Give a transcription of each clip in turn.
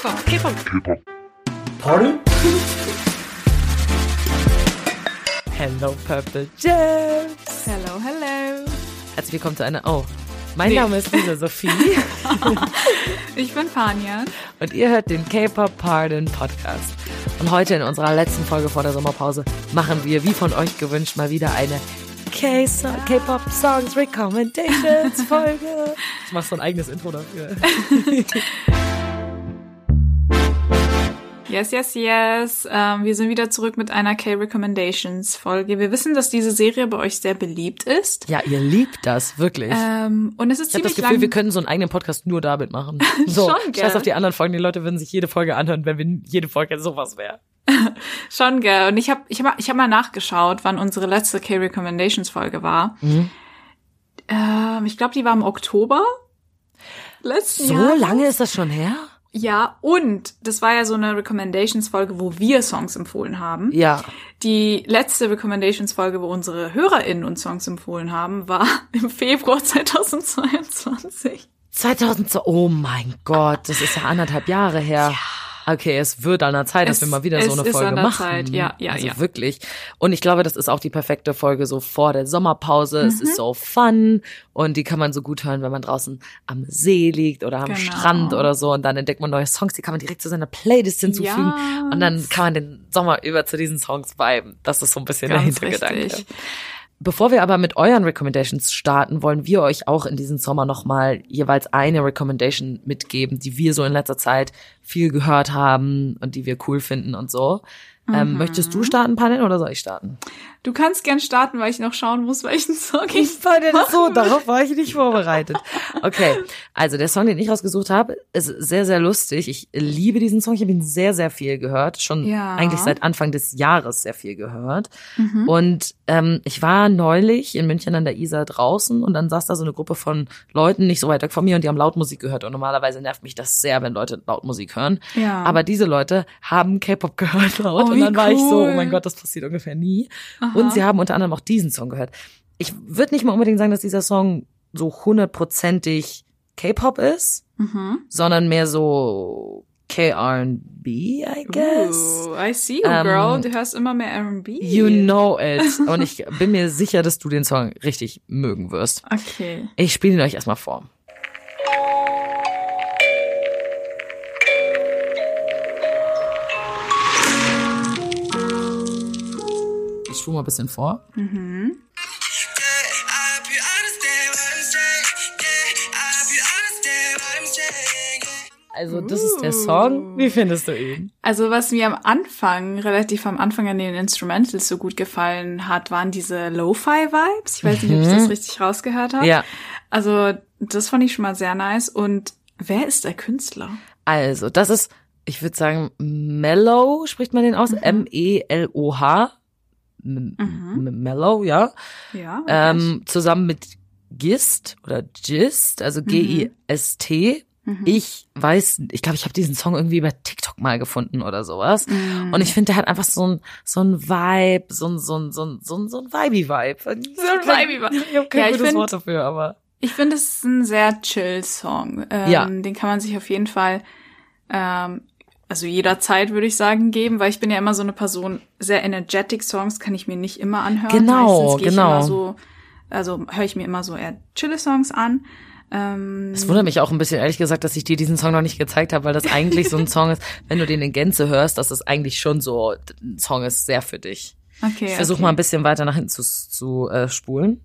K-Pop, K-Pop. K-Pop. Pardon? Hello Purple Gems. Hello, hello. Herzlich willkommen zu einer. Oh, mein Nee. Name ist Lisa Sophie Ich bin Fania. und ihr hört den K-Pop Pardon Podcast. Und heute in unserer letzten Folge vor der Sommerpause machen wir, wie von euch gewünscht, mal wieder eine K-Pop Songs Recommendations Folge. Ich mach so ein eigenes Intro dafür. Yes, yes, yes. Ähm, wir sind wieder zurück mit einer K-Recommendations-Folge. Wir wissen, dass diese Serie bei euch sehr beliebt ist. Ja, ihr liebt das, wirklich. Ähm, und es ist ich habe das ziemlich Gefühl, wir können so einen eigenen Podcast nur damit machen. So, Schon, gell? scheiß auf die anderen Folgen. Die Leute würden sich jede Folge anhören, wenn wir jede Folge sowas wäre. Schon, gell. Und ich habe ich hab, ich hab mal nachgeschaut, wann unsere letzte K-Recommendations-Folge war. Mhm. Ähm, ich glaube, die war im Oktober letzten So Jahres. lange ist das schon her? Ja, und das war ja so eine Recommendations-Folge, wo wir Songs empfohlen haben. Ja. Die letzte Recommendations-Folge, wo unsere HörerInnen uns Songs empfohlen haben, war im Februar 2022. 2002, oh mein Gott, das ist ja anderthalb Jahre her. Okay, es wird an der Zeit, dass Es- wir mal wieder es so eine Folge an der machen. Zeit, ja, ja, also ja. wirklich. Und ich glaube, das ist auch die perfekte Folge so vor der Sommerpause. Es Mhm. ist so fun und die kann man so gut hören, wenn man draußen am See liegt oder am Genau. Strand oder so und dann entdeckt man neue Songs, die kann man direkt zu seiner Playlist hinzufügen Yes. und dann kann man den Sommer über zu diesen Songs viben. Das ist so ein bisschen Ganz der Hintergedanke. richtig. Bevor wir aber mit euren Recommendations starten, wollen wir euch auch in diesem Sommer nochmal jeweils eine Recommendation mitgeben, die wir so in letzter Zeit viel gehört haben und die wir cool finden und so. Ähm, Mhm. möchtest du starten, Panin, oder soll ich starten? Du kannst gern starten, weil ich noch schauen muss, welchen Song ich war denn so, darauf war ich nicht vorbereitet. Okay, also der Song, den ich rausgesucht habe, ist sehr, sehr lustig. Ich liebe diesen Song, ich habe ihn sehr, sehr viel gehört. Schon Ja. eigentlich seit Anfang des Jahres sehr viel gehört. Mhm. Und ähm, ich war neulich in München an der Isar draußen und dann saß da so eine Gruppe von Leuten nicht so weit weg von mir und die haben laut Musik gehört. Und normalerweise nervt mich das sehr, wenn Leute laut Musik hören. Ja. Aber diese Leute haben K-Pop gehört laut Oh, und dann war ich so, cool. oh mein Gott, das passiert ungefähr nie. Und sie haben unter anderem auch diesen Song gehört. Ich würde nicht mal unbedingt sagen, dass dieser Song so hundertprozentig K-Pop ist, Mhm. sondern mehr so K-R&B, I guess. Ooh, I see you, Ähm, girl. Du hörst immer mehr R&B. You know it. Und ich bin mir sicher, dass du den Song richtig mögen wirst. Okay. Ich spiele ihn euch erstmal vor. You understand what I'm saying. Yeah. Also, das ist der Song. Wie findest du ihn? Also was mir am Anfang, relativ am Anfang an den Instrumentals so gut gefallen hat, waren diese Lo-Fi-Vibes. Ich weiß nicht, ob ich das richtig rausgehört habe. Mhm. Ja. Also das fand ich schon mal sehr nice. Und wer ist der Künstler? Also, das ist, ich würde sagen, Mellow, spricht man den aus? Mhm. M-E-L-O-H. M- M- Mellow, ja. Ja. Ähm, zusammen mit Gist oder Gist, also G-I-S-T. Ich weiß, ich glaube, ich habe diesen Song irgendwie über TikTok mal gefunden oder sowas. Und ich finde, der hat einfach so ein so ein Vibe, so ein so ein so ein so ein, so ein Vibey-Vibe. So ein Vibey-Vibe. Ich habe kein Ja, gutes find- Wort dafür, aber Ich finde, es ist ein sehr chill Song. Ähm, Ja. Den kann man sich auf jeden Fall, ähm, also jederzeit würde ich sagen, geben, weil ich bin ja immer so eine Person, sehr energetic Songs kann ich mir nicht immer anhören. Genau, genau. Ich immer so, also höre ich mir immer so eher chille Songs an. Ähm, Es wundert mich auch ein bisschen, ehrlich gesagt, dass ich dir diesen Song noch nicht gezeigt habe, weil das eigentlich so ein Song ist, wenn du den in Gänze hörst, dass das eigentlich schon so ein Song ist, sehr für dich. okay, Ich versuche okay. mal ein bisschen weiter nach hinten zu, zu äh, spulen.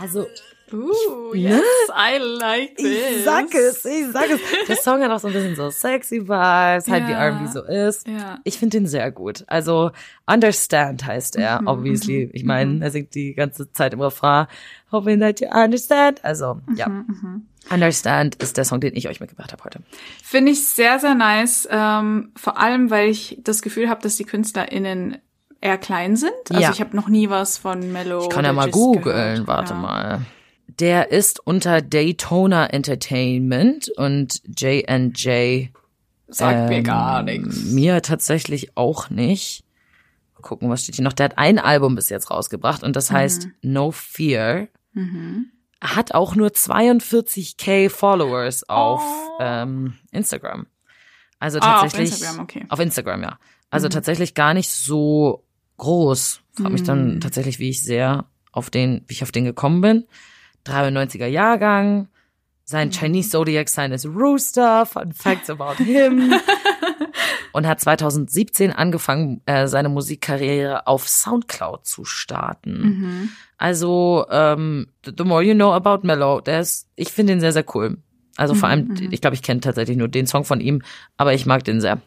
Also, Ooh, yes, I like this. ich sag es, ich sag es. Der Song hat auch so ein bisschen so sexy Vibes, halt wie Ja. R&B so ist. Ja. Ich finde den sehr gut. Also, Understand heißt Mhm, er, obviously. Ich meine, er singt die ganze Zeit im Refrain, hoping that you understand. Also, ja. Mhm, Understand ist der Song, den ich euch mitgebracht habe heute. Finde ich sehr, sehr nice. Ähm, vor allem, weil ich das Gefühl habe, dass die KünstlerInnen eher klein sind. Also Ja. ich habe noch nie was von Mellow. Ich kann ja mal googeln, warte ja. mal. Der ist unter Daytona Entertainment und J&J Sagt mir ähm, gar nichts. Mir tatsächlich auch nicht. gucken, was steht hier noch. Der hat ein Album bis jetzt rausgebracht und das heißt No Fear. Mhm. Hat auch nur 42k Followers auf Oh. ähm, Instagram. Also Ah, auf tatsächlich Instagram, okay. auf Instagram, ja. Also Mhm. tatsächlich gar nicht so groß. Frag mich dann Mhm. tatsächlich, wie ich sehr auf den, wie ich auf den gekommen bin. 93er Jahrgang. Sein Mhm. Chinese Zodiac Sign ist Rooster. Fun Facts about him. Und hat 2017 angefangen, äh, seine Musikkarriere auf Soundcloud zu starten. Mhm. Also, ähm, the more you know about Mellow, der ist, ich finde ihn sehr, sehr cool. Also vor Mhm, allem, mhm. ich glaube, ich kenne tatsächlich nur den Song von ihm, aber ich mag den sehr.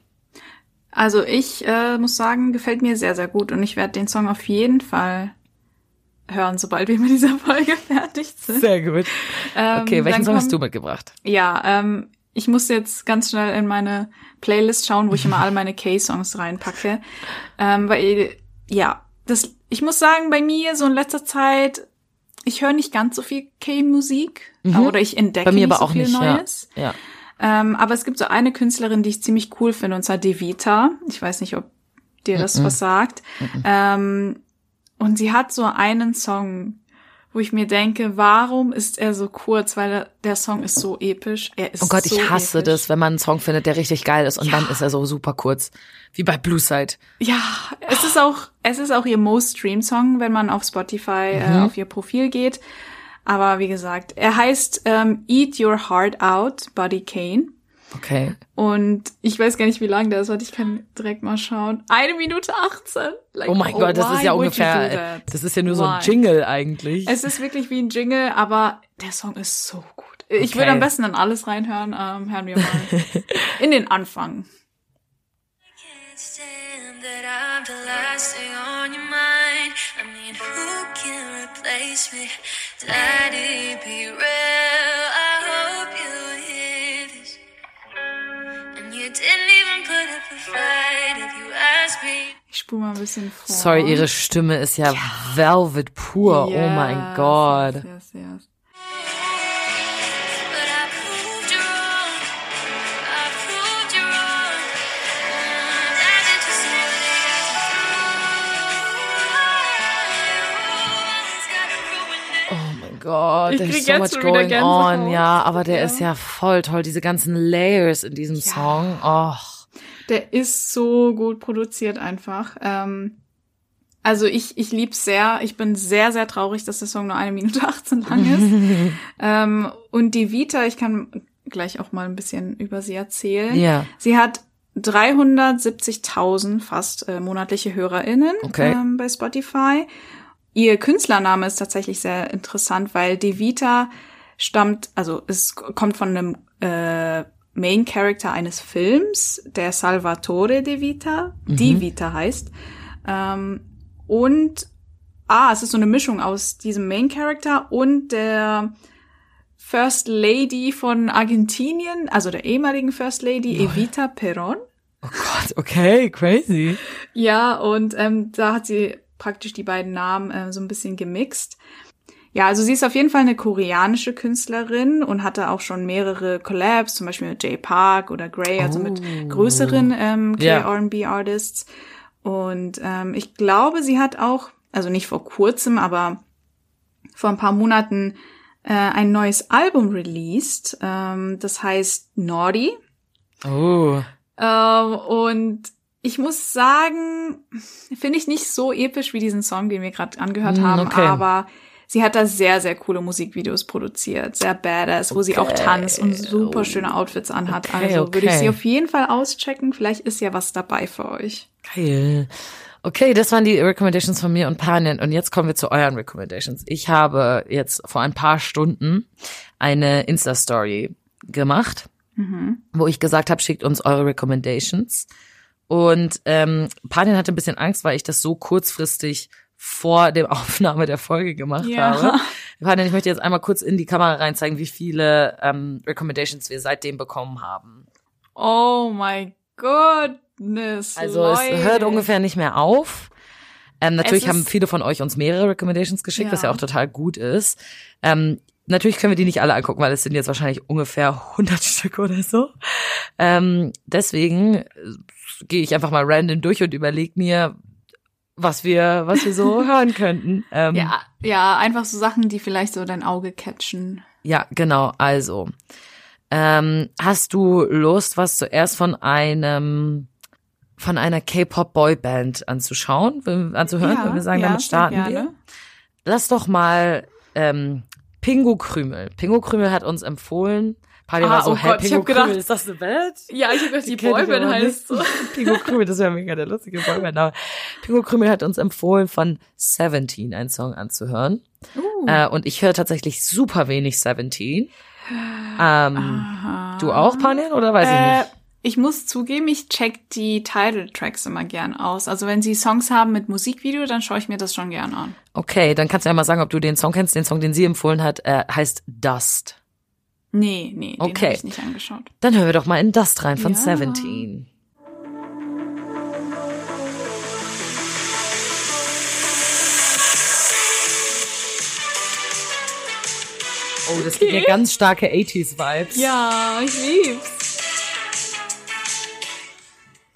Also ich äh, muss sagen, gefällt mir sehr, sehr gut und ich werde den Song auf jeden Fall hören, sobald wir mit dieser Folge fertig sind. Sehr gut. Ähm, Okay, welchen Song hast du mitgebracht? Ja, ähm, ich muss jetzt ganz schnell in meine Playlist schauen, wo ich immer alle meine K-Songs reinpacke. Ähm, weil, ja, das, ich muss sagen, bei mir so in letzter Zeit, ich höre nicht ganz so viel K-Musik Mhm. oder ich entdecke Bei mir nicht aber so auch viel nicht, ja. Neues. Ja. Ähm, aber es gibt so eine Künstlerin, die ich ziemlich cool finde, und zwar Devita. Ich weiß nicht, ob dir das Mhm. was sagt. Ähm, und sie hat so einen Song, wo ich mir denke, warum ist er so kurz? Weil der, Song ist so episch. Er ist Oh Gott, so ich hasse episch. das, wenn man einen Song findet, der richtig geil ist und Ja. dann ist er so super kurz. Wie bei Blue Side. Ja, es ist auch, es ist auch ihr Most Streamed Song, wenn man auf Spotify äh, Mhm. auf ihr Profil geht. Aber wie gesagt, er heißt ähm, Eat Your Heart Out, Buddy Kane. Okay. Und ich weiß gar nicht, wie lang der ist. Warte, ich kann direkt mal schauen. Eine Minute 18. Like, Oh mein Gott, das why ist ja ungefähr, das ist ja nur so ein Why? Jingle eigentlich. Es ist wirklich wie ein Jingle, aber der Song ist so gut. Ich Okay. würde am besten dann alles reinhören. Ähm, hören wir mal in den Anfang. That I'm the last thing on your mind. I mean, who can replace me? Daddy, be real. I hope you hear this. And you didn't even put up a fight if you asked me. Ich spule mal ein bisschen vor. Sorry, ihre Stimme ist ja, Velvet pur. oh mein Yes, Gott. Yes, yes, Gott, Ich there's krieg so much going on. Ja, aber der Ja. ist ja voll toll. Diese ganzen Layers in diesem Song. Oh. Der ist so gut produziert einfach. Ähm, also ich, ich lieb's sehr. Ich bin sehr, sehr traurig, dass der Song nur eine Minute 18 lang ist. ähm, und die Vita, ich kann gleich auch mal ein bisschen über sie erzählen. Ja. Sie hat 370.000 fast äh, monatliche HörerInnen Okay. ähm, bei Spotify. Ihr Künstlername ist tatsächlich sehr interessant, weil Devita stammt, also es kommt von einem äh, Main Character eines Films, der Salvatore De Vita, Die Vita heißt. Ähm, und ah, es ist so eine Mischung aus diesem Main Character und der First Lady von Argentinien, also der ehemaligen First Lady Evita Perón. Oh Gott, okay, crazy. Ja, und ähm, da hat sie praktisch die beiden Namen äh, so ein bisschen gemixt. Ja, also sie ist auf jeden Fall eine koreanische Künstlerin und hatte auch schon mehrere Collabs, zum Beispiel mit Jay Park oder Grey, also mit Oh. größeren ähm, Ja. K-R&B-Artists. Und ähm, ich glaube, sie hat auch, also nicht vor kurzem, aber vor ein paar Monaten äh, ein neues Album released. Ähm, das heißt Naughty. Oh. Ähm, und ich muss sagen, finde ich nicht so episch wie diesen Song, den wir gerade angehört haben, okay. aber sie hat da sehr, sehr coole Musikvideos produziert, sehr badass, wo sie auch Okay. tanzt und super schöne Outfits anhat. Okay, also würde ich okay. sie auf jeden Fall auschecken. Vielleicht ist ja was dabei für euch. Geil. Okay, das waren die Recommendations von mir und Panien. Und jetzt kommen wir zu euren Recommendations. Ich habe jetzt vor ein paar Stunden eine Insta-Story gemacht, wo ich gesagt habe, schickt uns eure Recommendations. Und ähm, Panien hatte ein bisschen Angst, weil ich das so kurzfristig vor der Aufnahme der Folge gemacht Ja. habe. Panien, ich möchte jetzt einmal kurz in die Kamera rein zeigen, wie viele ähm, Recommendations wir seitdem bekommen haben. Oh my goodness. Also Leute. es hört ungefähr nicht mehr auf. Ähm, natürlich haben viele von euch uns mehrere Recommendations geschickt, was ja Ja. auch total gut ist. Ähm, natürlich können wir die nicht alle angucken, weil es sind jetzt wahrscheinlich ungefähr 100 Stück oder so. Ähm, deswegen äh, gehe ich einfach mal random durch und überlege mir, was wir, was wir so hören könnten. Ähm, Ja, ja, einfach so Sachen, die vielleicht so dein Auge catchen. Ja, genau. Also, ähm, hast du Lust, was zuerst von einem von einer K-Pop-Boyband anzuschauen, anzuhören? ja, Wenn wir sagen, ja, damit starten wir. Lass doch mal ähm, Pingu Krümel. Pingu Krümel hat uns empfohlen. Pali Ah, war so, oh Gott, ich hab gedacht- Krümel, ist das eine Band? Ja, ich habe gedacht, die ich Boyband heißt so. nicht. Pingu Krümel, das wäre mega der lustige Boyband. Aber Pingu Krümel hat uns empfohlen, von Seventeen einen Song anzuhören. Uh, Äh, und ich höre tatsächlich super wenig Seventeen. Ähm, du auch, Panel, oder weiß ich äh, nicht? Ich muss zugeben, ich check die Title-Tracks immer gern aus. Also wenn sie Songs haben mit Musikvideo, dann schaue ich mir das schon gern an. Okay, dann kannst du ja mal sagen, ob du den Song kennst. Den Song, den sie empfohlen hat, äh, heißt Dust. Nee, nee, den Okay. habe ich nicht angeschaut. Dann hören wir doch mal in Dust rein von Ja. Seventeen. Oh, das gibt mir ganz starke 80s-Vibes. Ja, ich lieb's.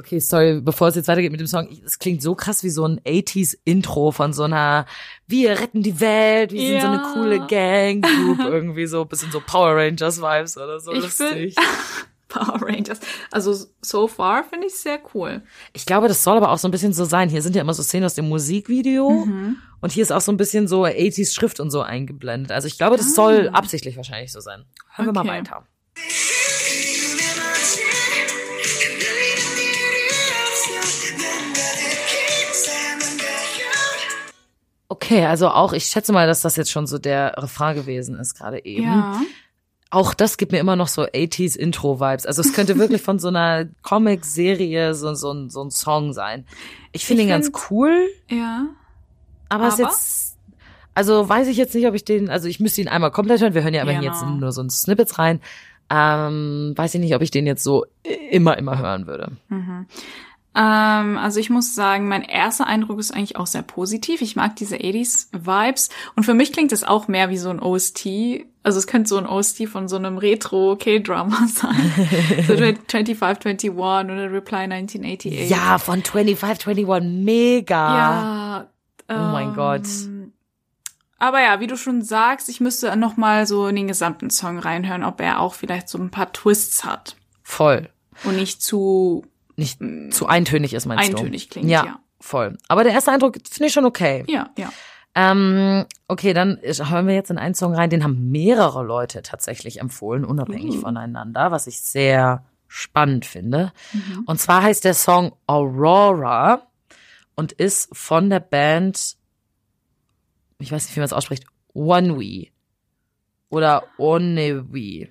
Okay, sorry, bevor es jetzt weitergeht mit dem Song, es klingt so krass wie so ein 80s-Intro von so einer Wir retten die Welt, wir sind so eine Ja. coole Gang-Group, irgendwie so, bisschen so Power Rangers-Vibes oder so. Ich lustig. Power Rangers. Also so far finde ich sehr cool. Ich glaube, das soll aber auch so ein bisschen so sein. Hier sind ja immer so Szenen aus dem Musikvideo Mhm. und hier ist auch so ein bisschen so 80s Schrift und so eingeblendet. Also ich glaube, das soll absichtlich wahrscheinlich so sein. Hören wir mal Ah. Okay. weiter. Okay, also auch, ich schätze mal, dass das jetzt schon so der Refrain gewesen ist gerade eben. Ja. Auch das gibt mir immer noch so 80s Intro-Vibes. Also es könnte wirklich von so einer Comic-Serie so, so, ein- so ein Song sein. Ich finde ihn ganz find- cool, Ja. aber, ist Aber? jetzt, also weiß ich jetzt nicht, ob ich den, also ich müsste ihn einmal komplett hören. Wir hören ja immerhin Genau. jetzt nur so ein Snippets rein. Ähm, weiß ich nicht, ob ich den jetzt so immer, immer hören würde. Ähm, also ich muss sagen, mein erster Eindruck ist eigentlich auch sehr positiv. Ich mag diese 80s Vibes. Und für mich klingt es auch mehr wie so ein OST. Also es könnte so ein OST von so einem Retro K-Drama sein. so 2521 oder Reply 1988. Ja, von 2521, mega. Ja. Oh mein ähm, Gott. Aber ja, wie du schon sagst, ich müsste noch mal so in den gesamten Song reinhören, ob er auch vielleicht so ein paar Twists hat Voll. und nicht zu Nicht zu eintönig ist, meinst du? Mm. eintönig klingt. Ja, Ja, voll. Aber der erste Eindruck finde ich schon okay. ja. ja. Ähm, okay, dann hören wir jetzt in einen Song rein, den haben mehrere Leute tatsächlich empfohlen, unabhängig Uh. voneinander, was ich sehr spannend finde. Mhm. Und zwar heißt der Song Aurora und ist von der Band, ich weiß nicht, wie man es ausspricht, One We oder Onewe.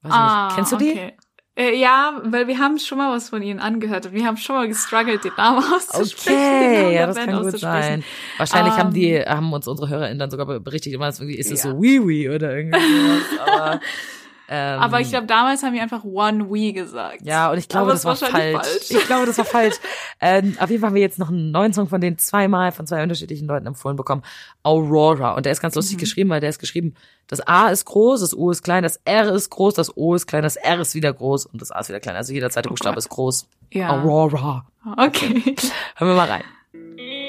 Weiß nicht, kennst du die? Ah, okay. Äh, ja, weil wir haben schon mal was von ihnen angehört und wir haben schon mal gestruggelt, den Namen auszusprechen. den Namen Okay, ja, das Band kann gut sein. Wahrscheinlich haben Ähm, die, haben uns unsere HörerInnen dann sogar berichtigt, immer irgendwie ist es Ja. so Wee Wee oder irgendwie sowas. Aber, ähm, Aber ich glaube, damals haben wir einfach One We gesagt. ja, und ich glaube, das es war falsch. falsch. Ich glaube, das war falsch. ähm, auf jeden Fall haben wir jetzt noch einen neuen Song von denen zweimal von zwei unterschiedlichen Leuten empfohlen bekommen. Aurora. Und der ist ganz Mhm. lustig geschrieben, weil der ist geschrieben, das A ist groß, das U ist klein, das R ist groß, das O ist klein, das R ist wieder groß und das A ist wieder klein. Also jeder zweite Buchstabe Oh ist groß. Ja. Aurora. Okay. Hören wir mal rein.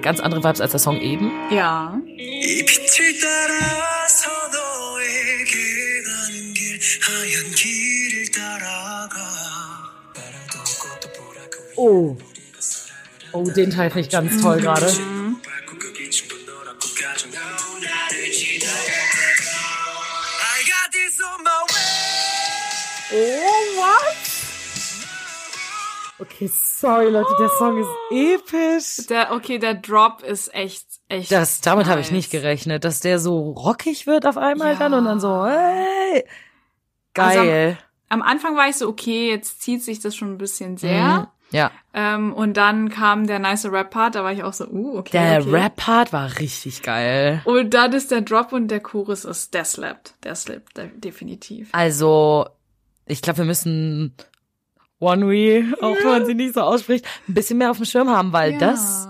ganz andere Vibes als der Song eben. Ja. Oh. Oh, den Teil finde ich ganz toll mhm. gerade. Oh, what? Okay, sorry, Leute, der Song ist episch. Der, okay, der Drop ist echt, echt. Das, damit habe ich nice. nicht gerechnet, dass der so rockig wird auf einmal Ja. dann und dann so, hey. Geil. Am Anfang war ich so, okay, jetzt zieht sich das schon ein bisschen sehr. Mhm. Ja. Ähm, und dann kam der nice Rap-Part, da war ich auch so, uh, okay. Der okay. Rap-Part war richtig geil. Und dann ist der Drop und der Chorus ist, der slappt. Der slappt, definitiv. Also, ich glaube, wir müssen One We, auch wenn man sie nicht so ausspricht, ein bisschen mehr auf dem Schirm haben, weil Ja. das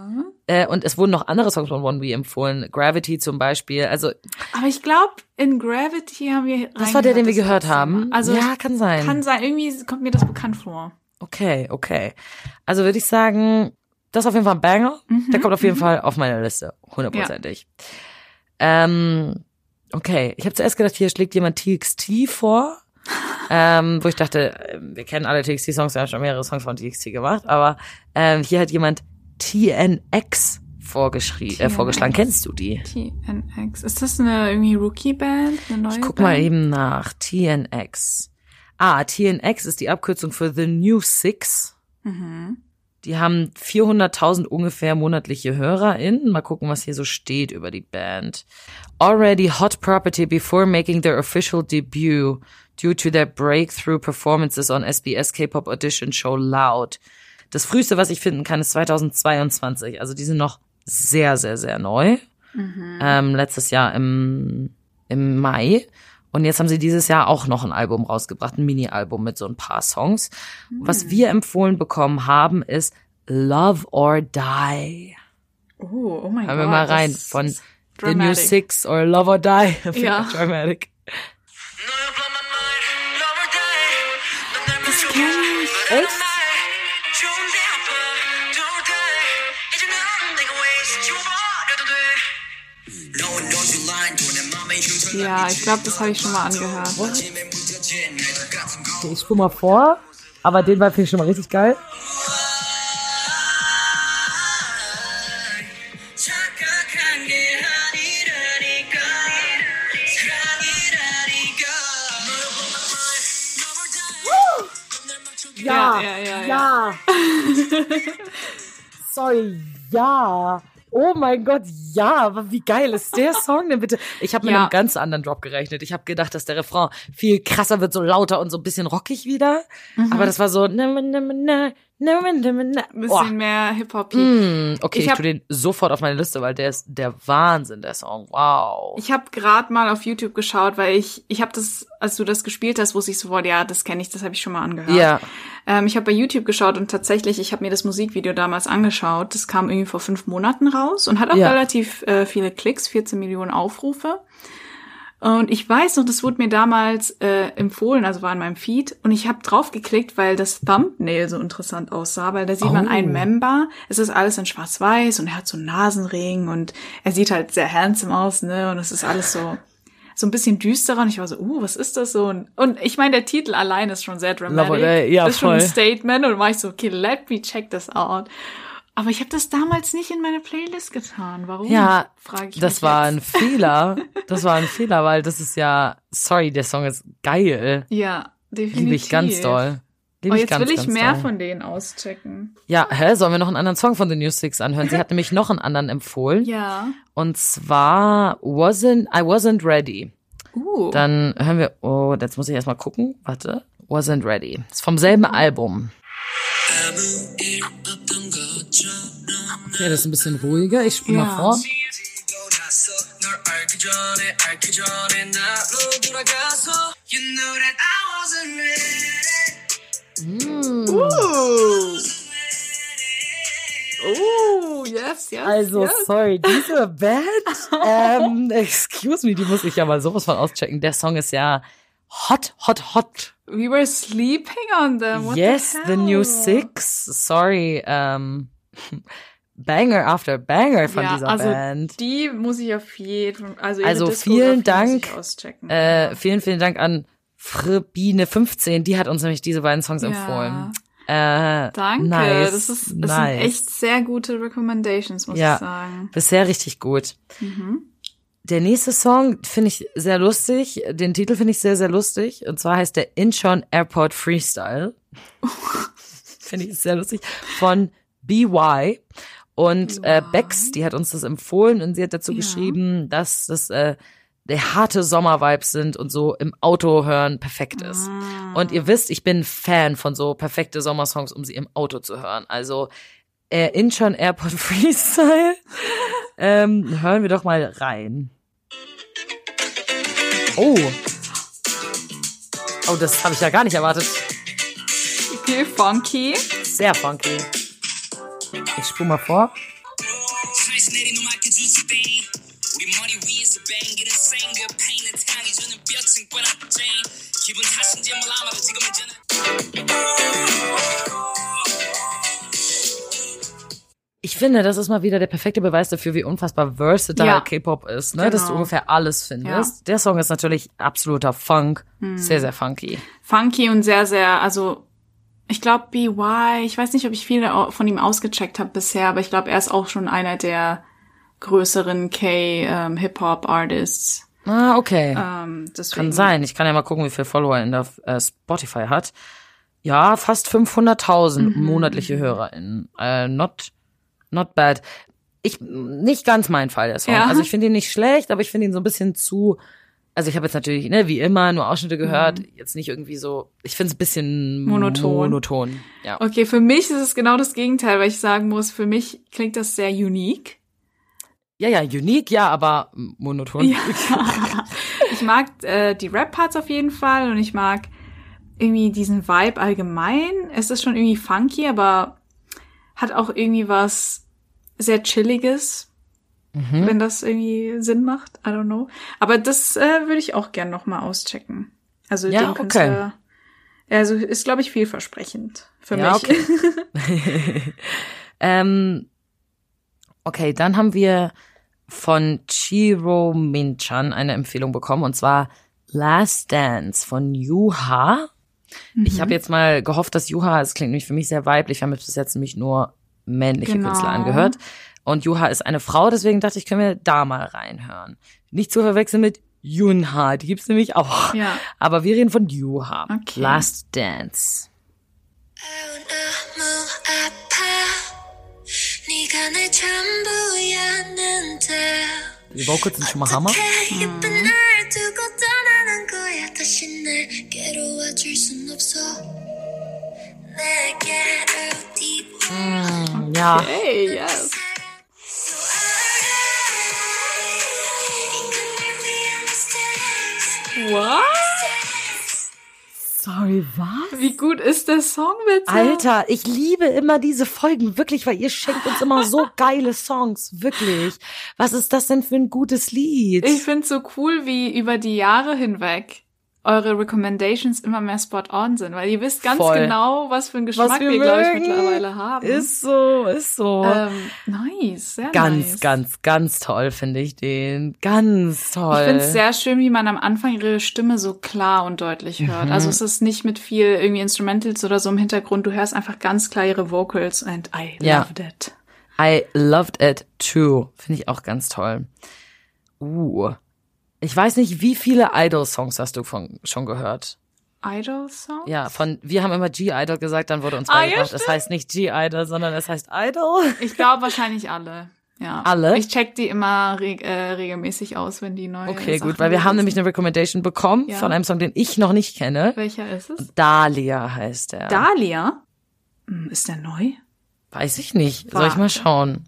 Äh, und es wurden noch andere Songs von One B empfohlen. Gravity zum Beispiel. Also, Aber ich glaube, in Gravity haben wir. das war der, den wir gehört haben. Also ja, kann sein. kann sein. Irgendwie kommt mir das bekannt vor. Okay, okay. Also würde ich sagen, das ist auf jeden Fall ein Banger. Der kommt auf jeden Fall auf meine Liste. Hundertprozentig. Ähm, okay, ich habe zuerst gedacht, hier schlägt jemand TXT vor. Ähm, wo ich dachte, äh, wir kennen alle TXT-Songs, wir haben schon mehrere Songs von TXT gemacht, aber ähm, hier hat jemand TNX vorgeschrieben, äh, vorgeschlagen. Kennst du die? TNX. Ist das eine irgendwie Rookie-Band? Eine neue Ich guck Band? mal eben nach. TNX. Ah, TNX ist die Abkürzung für The New Six. Mhm. Die haben 400.000 ungefähr monatliche HörerInnen. Mal gucken, was hier so steht über die Band. Already hot property before making their official debut due to their breakthrough performances on SBS K-Pop Audition Show Loud. Das früheste, was ich finden kann, ist 2022. Also die sind noch sehr, sehr, sehr neu. Ähm, letztes Jahr im, im Mai. Und jetzt haben sie dieses Jahr auch noch ein Album rausgebracht, ein Mini-Album mit so ein paar Songs. Was wir empfohlen bekommen haben, ist Love or Die. Oh, oh mein Gott. Hören wir mal rein von The New. Six or Love or Die. Ja. Dramatic. Echt? Ja, ich glaube, das habe ich schon mal angehört. Ich spur mal vor. Aber den war finde ich schon mal richtig geil. Ja, ja, ja, ja. Sorry, ja. Oh mein Gott, ja. Wie geil ist der Song denn bitte? Ich habe mit Ja. einem ganz anderen Drop gerechnet. Ich habe gedacht, dass der Refrain viel krasser wird, so lauter und so ein bisschen rockig wieder. Aber das war so. Ein Ein bisschen mehr Hip-Hop. Mm, okay, Ich ich, tue den sofort auf meine Liste, weil der ist der Wahnsinn, der Song. Wow. Ich habe gerade mal auf YouTube geschaut, weil ich ich habe das, als du das gespielt hast, wusste ich sofort, ja, das kenne ich, das habe ich schon mal angehört. Ja. Ähm, ich habe bei YouTube geschaut und tatsächlich, ich habe mir das Musikvideo damals angeschaut. Das kam irgendwie vor fünf Monaten raus und hat auch Ja. relativ äh, viele Klicks, 14 Millionen Aufrufe. Und ich weiß noch, das wurde mir damals äh, empfohlen, also war in meinem Feed. Und ich habe draufgeklickt, weil das Thumbnail so interessant aussah, weil da sieht man Oh. einen Member. Es ist alles in Schwarz-Weiß und er hat so einen Nasenring und er sieht halt sehr handsome aus, ne? Und es ist alles so so ein bisschen düsterer. Und ich war so, uh, was ist das so? Und, und ich meine, der Titel allein ist schon sehr dramatic. Love Die, ja, das ist schon ein voll. Statement. Und war ich so, okay, let me check this out. Aber ich habe das damals nicht in meine Playlist getan. Warum? Ja, frage ich das mich war jetzt. ein Fehler. Das war ein Fehler, weil das ist ja, sorry, der Song ist geil. Ja, definitiv. Liebe ich ganz doll. Liebe Oh, ich jetzt ganz, will ich mehr doll. von denen auschecken. Ja, hä, sollen wir noch einen anderen Song von The New Six anhören? Sie hat nämlich noch einen anderen empfohlen. Ja. Und zwar wasn't, I wasn't ready. Uh. Dann hören wir, oh, jetzt muss ich erstmal gucken. Warte. Wasn't ready. Ist vom selben Album. Okay, das ist ein bisschen ruhiger. Ich spiele Ja. mal vor. Oh, yes, yes. Also, yes. sorry, diese Band, ähm, excuse me, die muss ich ja mal sowas von auschecken. Der Song ist ja hot, hot, hot. We were sleeping on them. What yes, the, the, new Six. Sorry, ähm, Banger after Banger von ja, dieser also Band. die muss ich auf jeden also, Also vielen Dank. Äh, vielen, vielen Dank an Frebine15, die hat uns nämlich diese beiden Songs Ja. empfohlen. Äh, Danke, nice, das ist das nice. sind echt sehr gute Recommendations, muss Ja. ich sagen. Bisher richtig gut. Mhm. Der nächste Song finde ich sehr lustig. Den Titel finde ich sehr, sehr lustig. Und zwar heißt der Incheon Airport Freestyle. finde ich sehr lustig. Von BY. Und äh, Bex, die hat uns das empfohlen und sie hat dazu Ja. geschrieben, dass das äh, der harte Sommervibes sind und so im Auto hören perfekt ist. Ah. Und ihr wisst, ich bin Fan von so perfekte Sommersongs, um sie im Auto zu hören. Also äh, Incheon Airport Freestyle. ähm, hören wir doch mal rein. Oh. Oh, das habe ich ja gar nicht erwartet. Okay, funky. Sehr funky. Ich spule mal vor. Ich finde, das ist mal wieder der perfekte Beweis dafür, wie unfassbar versatile ja. K-Pop ist, ne? Genau. Dass du genau. ungefähr alles findest. Ja. Der Song ist natürlich absoluter Funk, hm. sehr, sehr funky. Funky und sehr, sehr, also ich glaube BY, ich weiß nicht, ob ich viele von ihm ausgecheckt habe bisher, aber ich glaube, er ist auch schon einer der größeren K-Hip-Hop-Artists. Ah, okay. Ähm. Kann sein. Ich kann ja mal gucken, wie viele Follower in der äh, Spotify hat. Ja, fast 500.000 Mhm. monatliche HörerInnen. Äh, not, not bad. Ich, nicht ganz mein Fall, der Song. Ja. Also ich finde ihn nicht schlecht, aber ich finde ihn so ein bisschen zu, also ich habe jetzt natürlich, ne, wie immer, nur Ausschnitte gehört. Jetzt nicht irgendwie so, ich finde es ein bisschen Mhm. Monoton. monoton. Ja. Okay, für mich ist es genau das Gegenteil, weil ich sagen muss, für mich klingt das sehr unique. ja, ja, unique, ja, aber monoton. Ja. ich mag äh, die Rap-Parts auf jeden Fall und ich mag irgendwie diesen Vibe allgemein. Es ist schon irgendwie funky, aber hat auch irgendwie was sehr Chilliges, Mhm. wenn das irgendwie Sinn macht. I don't know. Aber das äh, würde ich auch gern noch mal auschecken. Also Ja, den okay. Künstler. Also ist, glaube ich, vielversprechend für Ja, mich. okay. ähm, okay, dann haben wir von Chiro Minchan eine Empfehlung bekommen und zwar Last Dance von Yuha. Ich Mhm. habe jetzt mal gehofft, dass Yuha, es klingt nämlich für mich sehr weiblich, wir haben bis jetzt nämlich nur männliche Genau. Künstler angehört. Und Yuha ist eine Frau, deswegen dachte ich, können wir da mal reinhören. Nicht zu verwechseln mit Yunha, die gibt's nämlich auch. Ja. Aber wir reden von Yuha. Okay. Last Dance. 너무 아파 네가 내 전부였는데 Die Vocals sind schon mal Hammer. 어떻게 예쁜 날 두고 떠나는 거야 다시 내게로 와줄 순 없어 내게로 뛰어 Ja. Hey, yes. What? Sorry, was? Wie gut ist der Song bitte? Alter, ich liebe immer diese Folgen, wirklich, weil ihr schenkt uns immer so geile Songs, wirklich. Was ist das denn für ein gutes Lied? Ich find's so cool, wie über die Jahre hinweg eure Recommendations immer mehr spot on sind, weil ihr wisst ganz Voll. genau, was für einen Was Geschmack wir wir, glaube ich, mittlerweile haben. Ist so, ist so. ähm, nice, sehr ganz, nice. ganz, ganz toll finde ich den. Ganz toll. Ich find's sehr schön, wie man am Anfang ihre Stimme so klar und deutlich hört. Mhm. Also es ist nicht mit viel irgendwie Instrumentals oder so im Hintergrund. Du hörst einfach ganz klar ihre Vocals and I Ja. loved it. I loved it too. Finde ich auch ganz toll. Uh. Ich weiß nicht, wie viele Idol-Songs hast du von, schon gehört? Idol Song? Ja, von, wir haben immer G-Idol gesagt, dann wurde uns Ah, ja, beigebracht, es heißt nicht G-Idol, sondern es heißt Idol. Ich glaube wahrscheinlich alle. Ja. Alle? Ich check die immer reg äh, regelmäßig aus, wenn die neu Okay, Sachen gut, weil wir haben nämlich eine Recommendation bekommen Ja. von einem Song, den ich noch nicht kenne. Welcher ist es? Dahlia heißt er. Dahlia? Hm, Ist der neu? Weiß ich nicht. Soll ich Warte. mal schauen?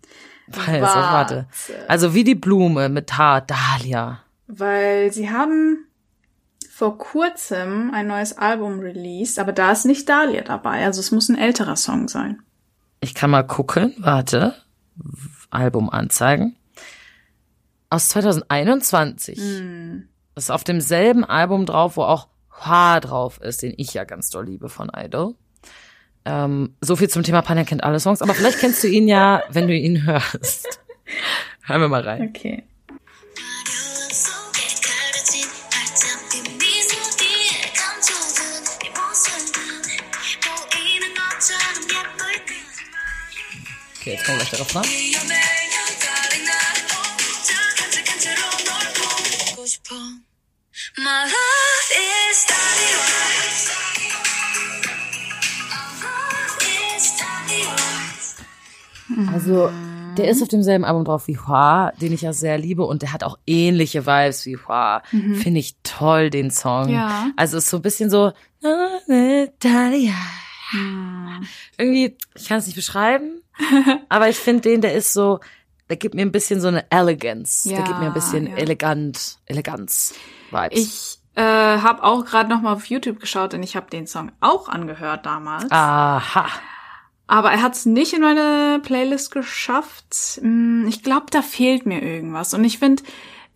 Also, warte. Warte. Also wie die Blume mit Haar, Dahlia. Weil sie haben vor kurzem ein neues Album released, aber da ist nicht Dahlia dabei. Also es muss ein älterer Song sein. Ich kann mal gucken, warte. Album anzeigen. Aus 2021. Hm. Ist auf demselben Album drauf, wo auch Haar drauf ist, den ich ja ganz doll liebe von Idol. Ähm, so viel zum Thema Panja kennt alle Songs, aber vielleicht kennst du ihn ja, wenn du ihn hörst. Hören wir mal rein. Okay. Love is dynamite Love is dynamite Also, der ist auf demselben Album drauf wie Hua, den ich ja sehr liebe und der hat auch ähnliche Vibes wie Hua. Finde ich toll, den Song. Ja. Also ist so ein bisschen so Italia. Irgendwie, ich kann es nicht beschreiben, aber ich finde den, der ist so, der gibt mir ein bisschen so eine Elegance. der Ja, gibt mir ein bisschen ja. elegant, Eleganz Vibes. Ich äh, habe auch gerade noch mal auf YouTube geschaut, denn ich habe den Song auch angehört damals. Aha. Aber er hat es nicht in meine Playlist geschafft. Hm, Ich glaube, da fehlt mir irgendwas. Und ich finde,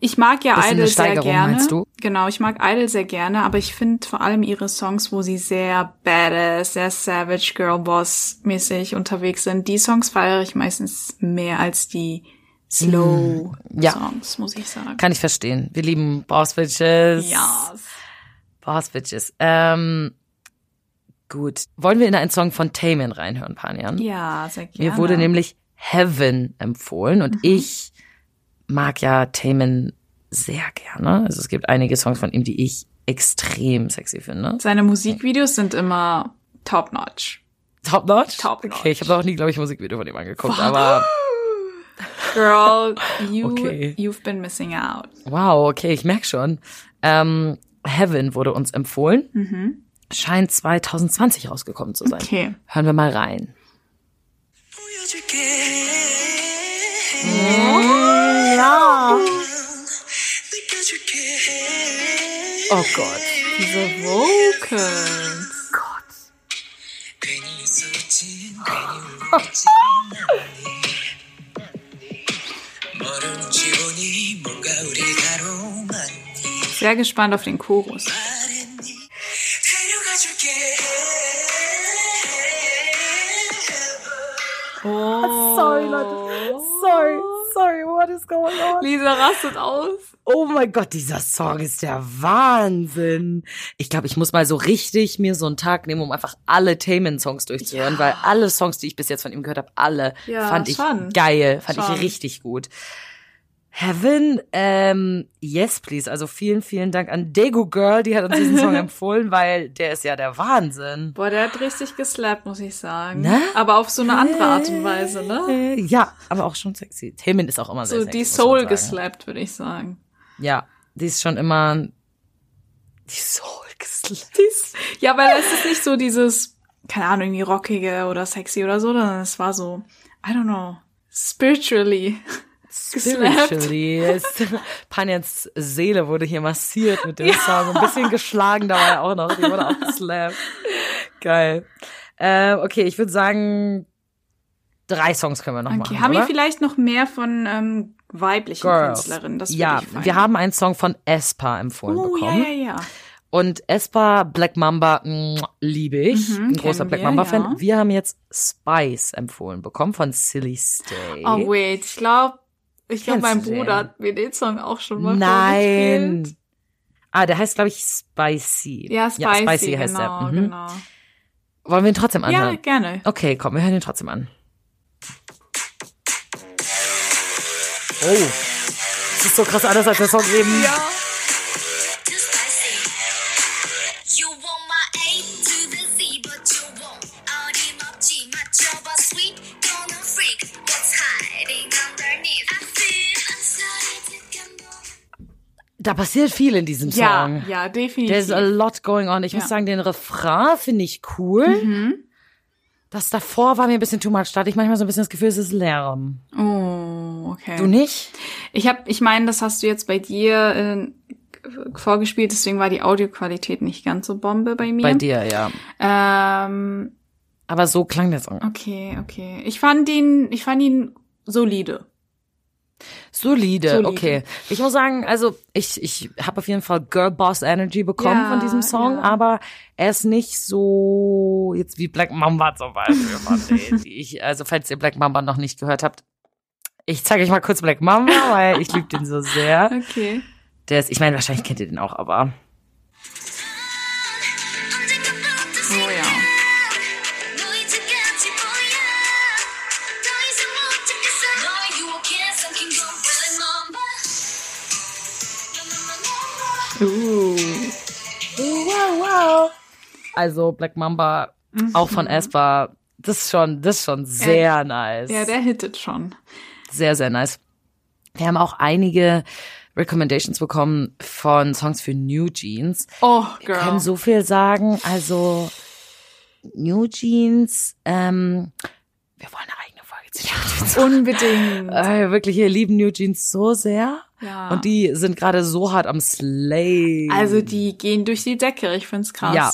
Ich mag ja Idol sehr gerne. meinst du? Genau, ich mag Idol sehr gerne, aber ich finde vor allem ihre Songs, wo sie sehr badass, sehr Savage Girl Boss mäßig unterwegs sind, die Songs feiere ich meistens mehr als die Slow Mm, ja. Songs, muss ich sagen. Kann ich verstehen. Wir lieben Boss Bitches. Ja. Boss Bitches. Ähm, gut. Wollen wir in einen Song von Taman reinhören, Panjan? Ja, sehr gerne. Mir wurde nämlich Heaven empfohlen und ich mag ja Taman sehr gerne. Also es gibt einige Songs von ihm, die ich extrem sexy finde. Seine Musikvideos sind immer top notch. Top notch? Top notch. Okay, ich habe auch nie, glaube ich, ein Musikvideo von ihm angeguckt, aber Girl, you, Okay. you've been missing out. wow, okay, ich merk schon. Ähm, Heaven wurde uns empfohlen. Scheint 2020 rausgekommen zu sein. Okay. Hören wir mal rein. Ja. Oh Gott, diese Vocals. Gott. Sehr gespannt auf den Chorus. Oh. Sorry, Leute. Sorry, sorry, what is going on? Lisa rastet aus. Oh mein Gott, dieser Song ist der Wahnsinn. Ich glaube, ich muss mal so richtig mir so einen Tag nehmen, um einfach alle Taman-Songs durchzuhören, weil alle Songs, die ich bis jetzt von ihm gehört habe, alle Ja, fand ich schon. geil, fand Schon. ich richtig gut. Heaven, ähm, yes please. Also vielen, vielen Dank an Degu Girl, die hat uns diesen Song empfohlen, weil der ist ja der Wahnsinn. Boah, der hat richtig geslappt, muss ich sagen. Ne? Aber auf so eine andere Art und Weise, ne? Ja, aber auch schon sexy. Taman ist auch immer sehr So sexy. die muss man Soul geslappt, würde ich sagen. Ja, die ist schon immer die Soul geslappt. Dies, ja, weil es ist nicht so dieses, keine Ahnung, irgendwie rockige oder sexy oder so, sondern es war so, I don't know, spiritually. Spiritually. Panjans Seele wurde hier massiert mit dem Song. Ein bisschen geschlagen dabei auch noch. Die wurde auch geslappt. Geil. Äh, okay, ich würde sagen, drei Songs können wir noch Okay, machen. haben wir oder? vielleicht noch mehr von ähm, weiblichen Girls. Künstlerinnen? Das ja, würde ich feiern. wir haben einen Song von Espa empfohlen Oh, ja, bekommen. ja, ja. Und Espa Black Mamba mh, liebe ich. Mhm, ein großer Black Mamba-Fan. ja. Wir haben jetzt Spice empfohlen bekommen von Silly Stay. Oh, wait, ich glaube, ich glaube, Kennst mein? Bruder hat mir den Song auch schon mal Nein. Ah, der heißt, glaube ich, Spicy. Ja, Spicy, Spicy heißt genau, der. Mhm. genau. Wollen wir ihn trotzdem Ja, anhören? gerne. Okay, komm, wir hören ihn trotzdem an. Oh. Das ist so krass anders als der Song eben. Ja. Da passiert viel in diesem Song. Ja, ja, definitiv. There's a lot going on. Ich ja. muss sagen, den Refrain finde ich cool. Mhm. Das davor war mir ein bisschen too much. Da hatte ich manchmal so ein bisschen das Gefühl, es ist Lärm. Oh okay. Du nicht? Ich habe, ich meine, das hast du jetzt bei dir äh, vorgespielt, deswegen war die Audioqualität nicht ganz so Bombe bei mir. Bei dir, ja. Ähm, Aber so klang der Song. okay, okay. Ich fand ihn, ich fand ihn solide. Solide, Solide. okay. Ich muss sagen, also ich, ich habe auf jeden Fall Girl Boss Energy bekommen Ja, von diesem Song, ja. aber er ist nicht so jetzt wie Black Mamba zum Beispiel. ich, also falls ihr Black Mamba noch nicht gehört habt, ich zeige euch mal kurz Black Mamba, weil ich liebe den so sehr. Okay. Der ist, ich meine, wahrscheinlich kennt ihr den auch, aber. Oh ja. Uh. Wow, wow. Also Black Mamba, mhm. auch von mhm. Esper, das ist schon, das ist schon sehr äh, nice. Ja, der hittet schon. Sehr, sehr nice. Wir haben auch einige Recommendations bekommen von Songs für New Jeans. Oh, Wir können girl. so viel sagen. Also New Jeans, ähm, wir wollen eine eigene Folge zu New Jeans. Unbedingt. Äh, wirklich, wir lieben New Jeans so sehr. Ja. Und die sind gerade so hart am Slay. Also die gehen durch die Decke. Ich find's krass. Ja.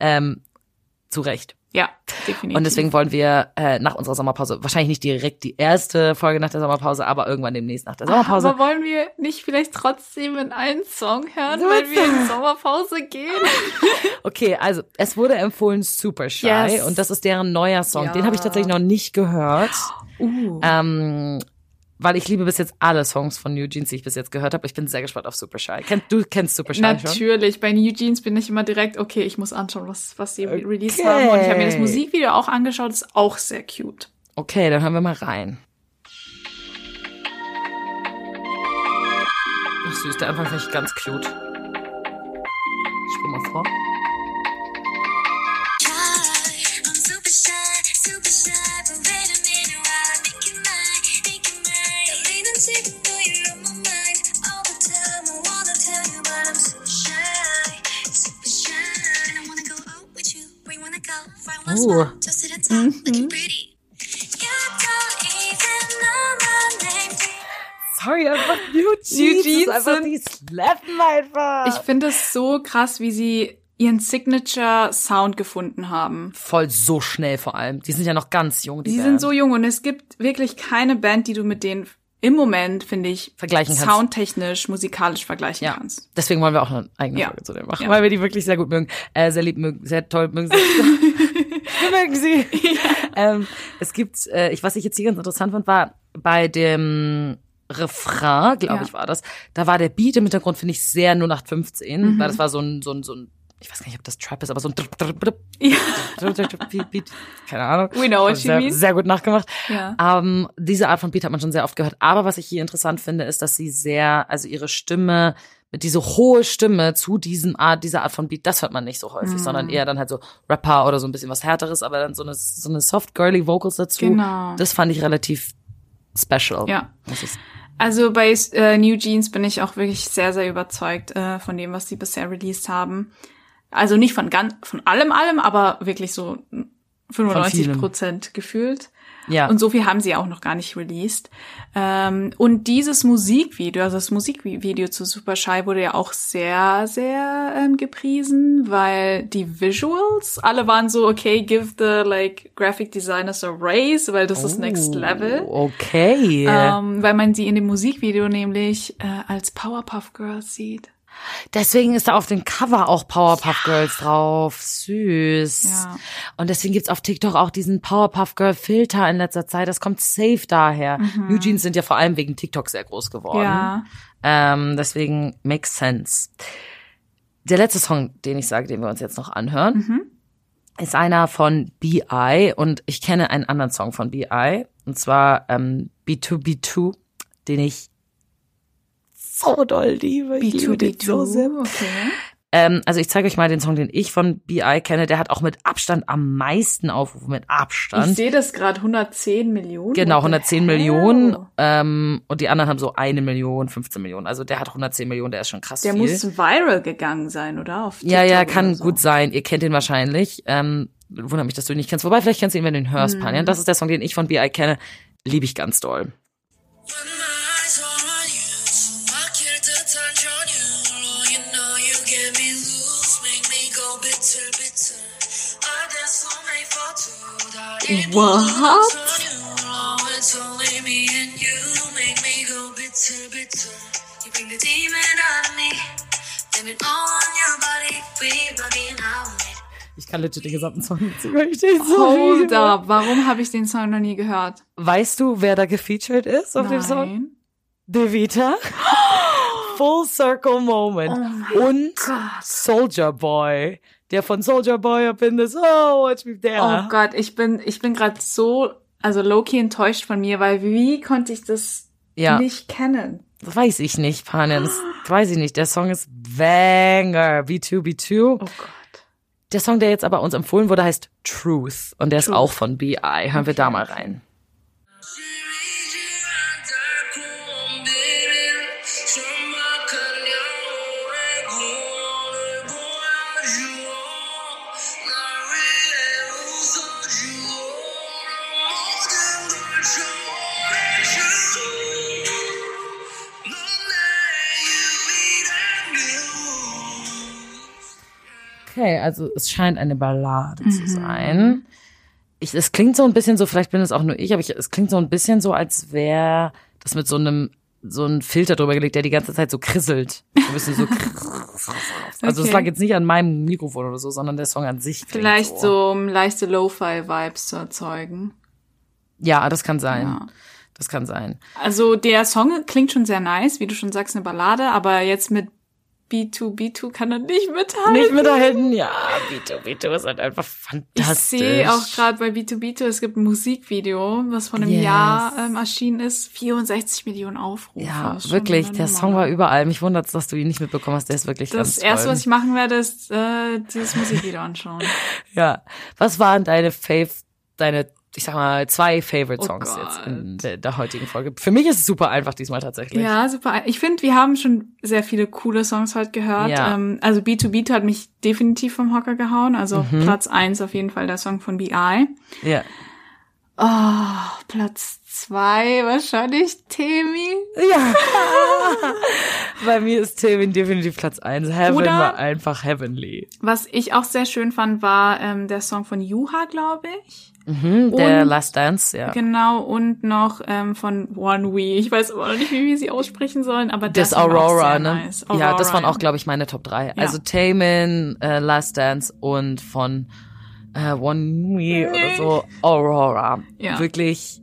Ähm, zu Recht. Ja. definitiv. Und deswegen wollen wir äh, nach unserer Sommerpause, wahrscheinlich nicht direkt die erste Folge nach der Sommerpause, aber irgendwann demnächst nach der Sommerpause. Aber wollen wir nicht vielleicht trotzdem in einen Song hören, wenn wir in Sommerpause gehen? Okay, also es wurde empfohlen Super Shy Yes. und das ist deren neuer Song. Ja. Den habe ich tatsächlich noch nicht gehört. Uh. Ähm, weil ich liebe bis jetzt alle Songs von New Jeans, die ich bis jetzt gehört habe. Ich bin sehr gespannt auf Super Shy. Du kennst Super Shy schon? Natürlich, bei New Jeans bin ich immer direkt, okay, ich muss anschauen, was, was die Okay. released haben. Und ich habe mir das Musikvideo auch angeschaut, ist auch sehr cute. Okay, dann hören wir mal rein. Ach süß, der Anfang finde ich ganz cute. Ich spring mal vor. Name. Sorry, einfach New Jeans. Einfach, sind- die slappen einfach. Ich finde es so krass, wie sie ihren Signature-Sound gefunden haben. Voll so schnell vor allem. Die sind ja noch ganz jung. Die Die Band. sind so jung und es gibt wirklich keine Band, die du mit denen im Moment, finde ich, Vergleichen kannst. soundtechnisch, musikalisch vergleichen Ja. kannst. Deswegen wollen wir auch eine eigene Ja. Folge zu dem machen, Ja. weil wir die wirklich sehr gut mögen, äh, sehr lieb mögen, sehr toll mögen. Sie. wir mögen sie. Ähm, es gibt, äh, ich was ich jetzt hier ganz interessant fand, war bei dem Refrain, glaube ich, war das. Da war der Beat im Hintergrund finde ich sehr 0815, Mhm. weil das war so ein so ein so ein ich weiß gar nicht, ob das Trap ist, aber so ein Ja. Keine Ahnung. We know what you sehr, mean. Sehr gut nachgemacht. Ja. Ähm, diese Art von Beat hat man schon sehr oft gehört. Aber was ich hier interessant finde, ist, dass sie sehr, also ihre Stimme, mit diese hohe Stimme zu diesem Art, dieser Art von Beat, das hört man nicht so häufig, Mhm. sondern eher dann halt so Rapper oder so ein bisschen was härteres, aber dann so eine, so eine soft girly Vocals dazu. Genau. Das fand ich relativ special. Ja. Also bei äh, New Jeans bin ich auch wirklich sehr, sehr überzeugt äh, von dem, was sie bisher released haben. Also nicht von ganz, von allem, allem, aber wirklich so 95 vielem. Prozent gefühlt. ja. Und so viel haben sie auch noch gar nicht released. Ähm, und dieses Musikvideo, also das Musikvideo zu Super Shy wurde ja auch sehr, sehr ähm, gepriesen, weil die Visuals, alle waren so, okay, give the like graphic designers a raise, weil das ist next level. Oh, Okay. Ähm, weil man sie in dem Musikvideo nämlich äh, als Powerpuff Girls sieht. Deswegen ist da auf dem Cover auch Powerpuff Girls drauf. Süß. Ja. Und deswegen gibt's auf TikTok auch diesen Powerpuff Girl Filter in letzter Zeit. Das kommt safe daher. New Jeans sind ja vor allem wegen TikTok sehr groß geworden. Mhm. Ja. Ähm, deswegen makes sense. Der letzte Song, den ich sage, den wir uns jetzt noch anhören, Mhm. ist einer von B.I. und ich kenne einen anderen Song von B.I. und zwar ähm, B2B2, den ich so doll liebe. Ich liebe den so sehr. okay. Ähm, also ich zeige euch mal den Song, den ich von B.I. kenne. Der hat auch mit Abstand am meisten Aufrufe, mit Ich Abstand. sehe das gerade, 110 Millionen. Genau, What the 110 hell? Millionen. Ähm, und die anderen haben so eine Million, 15 Millionen. Also der hat 110 Millionen, der ist schon krass Der viel. muss viral gegangen sein, oder? Auf ja, ja, kann so. gut sein. Ihr kennt ihn wahrscheinlich. Ähm, wundert mich, dass du ihn nicht kennst. Wobei, vielleicht kennst du ihn, wenn du ihn hörst, Mhm. Panja. Das ist der Song, den ich von B.I. kenne. Liebe ich ganz doll. Out Ich kann legit den gesamten Song nicht Hold liebe. up, warum habe ich den Song noch nie gehört? Weißt du, wer da gefeatured ist auf dem Song? Nein. Devita. Full Circle Moment. Und Soldier Boy. Der von Soldier Boy up in this, oh, watch me there. Oh Gott, ich bin, ich bin gerade so, also low-key enttäuscht von mir, weil wie konnte ich das Ja. nicht kennen? Das weiß ich nicht, Panem. Das weiß ich nicht. Der Song ist Banger. B2B2. Oh Gott. Der Song, der jetzt aber uns empfohlen wurde, heißt Truth. Und der ist Truth. auch von B.I. Hören wir da mal rein. Okay, also es scheint eine Ballade zu sein. ich, es klingt so ein bisschen so, vielleicht bin es auch nur ich, aber ich, es klingt so ein bisschen so, als wäre das mit so einem so ein Filter drüber gelegt, der die ganze Zeit so krisselt. So ein bisschen so. Also es Okay. lag jetzt nicht an meinem Mikrofon oder so, sondern der Song an sich. klingt Vielleicht so, um leichte Lo-Fi-Vibes zu erzeugen. Ja, das kann sein. Ja. Das kann sein. Also der Song klingt schon sehr nice, wie du schon sagst, eine Ballade, aber jetzt mit B2B2 kann er nicht mithalten. Nicht mithalten, ja. Vito, Vito ist halt einfach Ich fantastisch. sehe auch gerade bei B2B2, es gibt ein Musikvideo, was von einem Yes. Jahr ähm, erschienen ist, 64 Millionen Aufrufe. Ja, wirklich. Der Nummer, Song war überall. Mich wundert dass du ihn nicht mitbekommen hast. Der ist wirklich Das ganz erste, toll. was ich machen werde, ist äh, dieses Musikvideo anschauen. Ja. Was waren deine Fav, deine, ich sag mal, zwei Favorite Oh Songs Gott. jetzt in der, der heutigen Folge? Für mich ist es super einfach diesmal tatsächlich. Ja, super. Ich finde, wir haben schon sehr viele coole Songs heute gehört. Ja. Ähm, also B2B hat mich definitiv vom Hocker gehauen. Also Mhm. Platz eins auf jeden Fall der Song von BI. Ja. Oh, Platz zwei wahrscheinlich Temi. Ja. Bei mir ist Tilmin definitiv Platz eins. Heaven Oder- war einfach heavenly. Was ich auch sehr schön fand, war ähm, der Song von Juha, glaube ich. Mhm, der Und- Last Dance, ja. Genau, und noch ähm, von One We. Ich weiß aber noch nicht, wie wir sie aussprechen sollen, aber Das das auch Aurora, sehr ne? Nice. Ja, das waren ja. auch, glaube ich, meine Top 3. Also Tamin, äh, Last Dance und von äh, One Me oder so Aurora. Ja. Wirklich.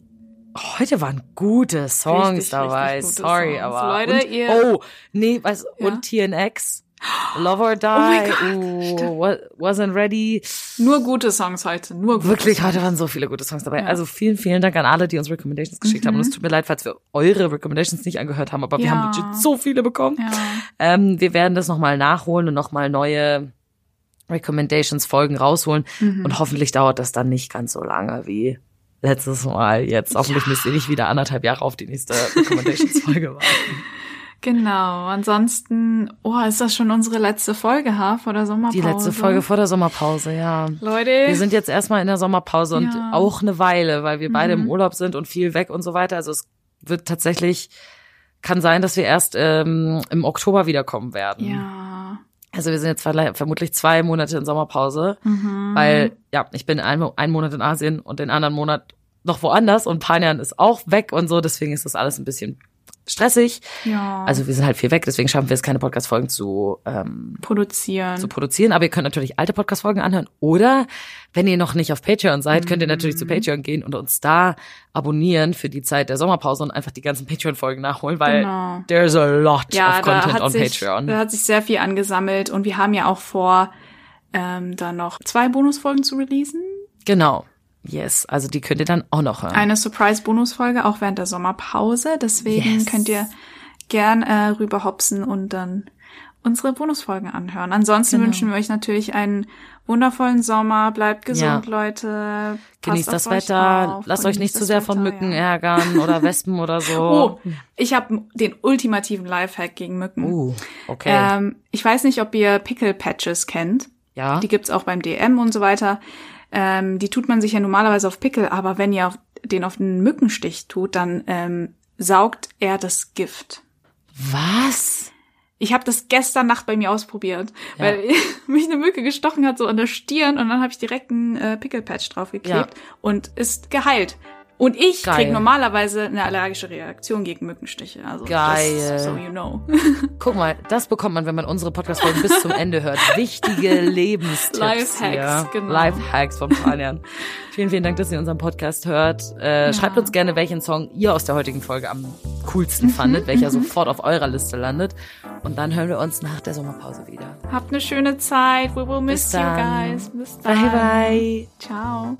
Heute waren gute Songs Richtig, dabei. richtig gute Sorry, Songs. aber. Leute, und, ihr- oh, nee, was? Ja. Und TNX. Love or Die. mein uh, wa- wasn't ready. Nur gute Songs heute, nur gute Wirklich, heute waren so viele gute Songs dabei. Ja. Mhm. Also vielen, vielen Dank an alle, die uns Recommendations geschickt haben. Und es tut mir leid, falls wir eure Recommendations nicht angehört haben, aber wir Ja. haben legit so viele bekommen. Ja. Ähm, wir werden das nochmal nachholen und nochmal neue Recommendations-Folgen rausholen. Mhm. Und hoffentlich dauert das dann nicht ganz so lange wie letztes Mal. Jetzt hoffentlich müsst ihr nicht wieder anderthalb Jahre auf die nächste Recommendations-Folge warten. Genau. Ansonsten, oh, ist das schon unsere letzte Folge, ha, vor der Sommerpause? Die letzte Folge vor der Sommerpause, ja. Leute. Wir sind jetzt erstmal in der Sommerpause und Ja. auch eine Weile, weil wir beide Mhm. im Urlaub sind und viel weg und so weiter. Also es wird tatsächlich, kann sein, dass wir erst ähm, im Oktober wiederkommen werden. ja. Also wir sind jetzt vermutlich zwei Monate in Sommerpause, Mhm. weil ja, ich bin ein, einen Monat in Asien und den anderen Monat noch woanders und Panjan ist auch weg und so, deswegen ist das alles ein bisschen stressig. Ja. Also wir sind halt viel weg, deswegen schaffen wir es keine Podcast-Folgen zu, ähm, produzieren. zu produzieren. Aber ihr könnt natürlich alte Podcast-Folgen anhören. Oder wenn ihr noch nicht auf Patreon seid, könnt ihr natürlich Mhm. zu Patreon gehen und uns da abonnieren für die Zeit der Sommerpause und einfach die ganzen Patreon-Folgen nachholen, weil Genau. there's a lot ja, of da content hat on sich, Patreon. Da hat sich sehr viel angesammelt und wir haben ja auch vor, ähm, da noch zwei Bonusfolgen zu releasen. Genau. Yes, also die könnt ihr dann auch noch hören. Eine Surprise-Bonusfolge auch während der Sommerpause. Deswegen Yes. könnt ihr gern äh, rüberhopsen und dann unsere Bonusfolgen anhören. Ansonsten Genau. wünschen wir euch natürlich einen wundervollen Sommer. Bleibt gesund, Ja. Leute. Genießt das Wetter, auf, lasst euch nicht zu sehr von Wetter, Mücken ja. ärgern oder Wespen oder so. Oh, ich habe den ultimativen Lifehack gegen Mücken. Uh, okay. Ähm, ich weiß nicht, ob ihr Pickle Patches kennt. ja. Die gibt's auch beim DM und so weiter. Ähm, die tut man sich ja normalerweise auf Pickel, aber wenn ihr auf, den auf einen Mückenstich tut, dann ähm, saugt er das Gift. Was? Ich habe das gestern Nacht bei mir ausprobiert, weil mich eine Mücke gestochen hat, so an der Stirn und dann habe ich direkt einen äh, Pickelpatch draufgeklebt und ist geheilt. Und ich Geil. krieg normalerweise eine allergische Reaktion gegen Mückenstiche. Also Geil. So you know. Guck mal, das bekommt man, wenn man unsere Podcast-Folgen bis zum Ende hört. Wichtige Lebenstipps. Lifehacks, hier. genau. Lifehacks von Panjan. vielen, vielen Dank, dass ihr unseren Podcast hört. Äh, Schreibt uns gerne, welchen Song ihr aus der heutigen Folge am coolsten Mhm, fandet, welcher sofort auf eurer Liste landet. Und dann hören wir uns nach der Sommerpause wieder. Habt eine schöne Zeit. We will miss you guys. Bis dann. Bye, bye. Ciao.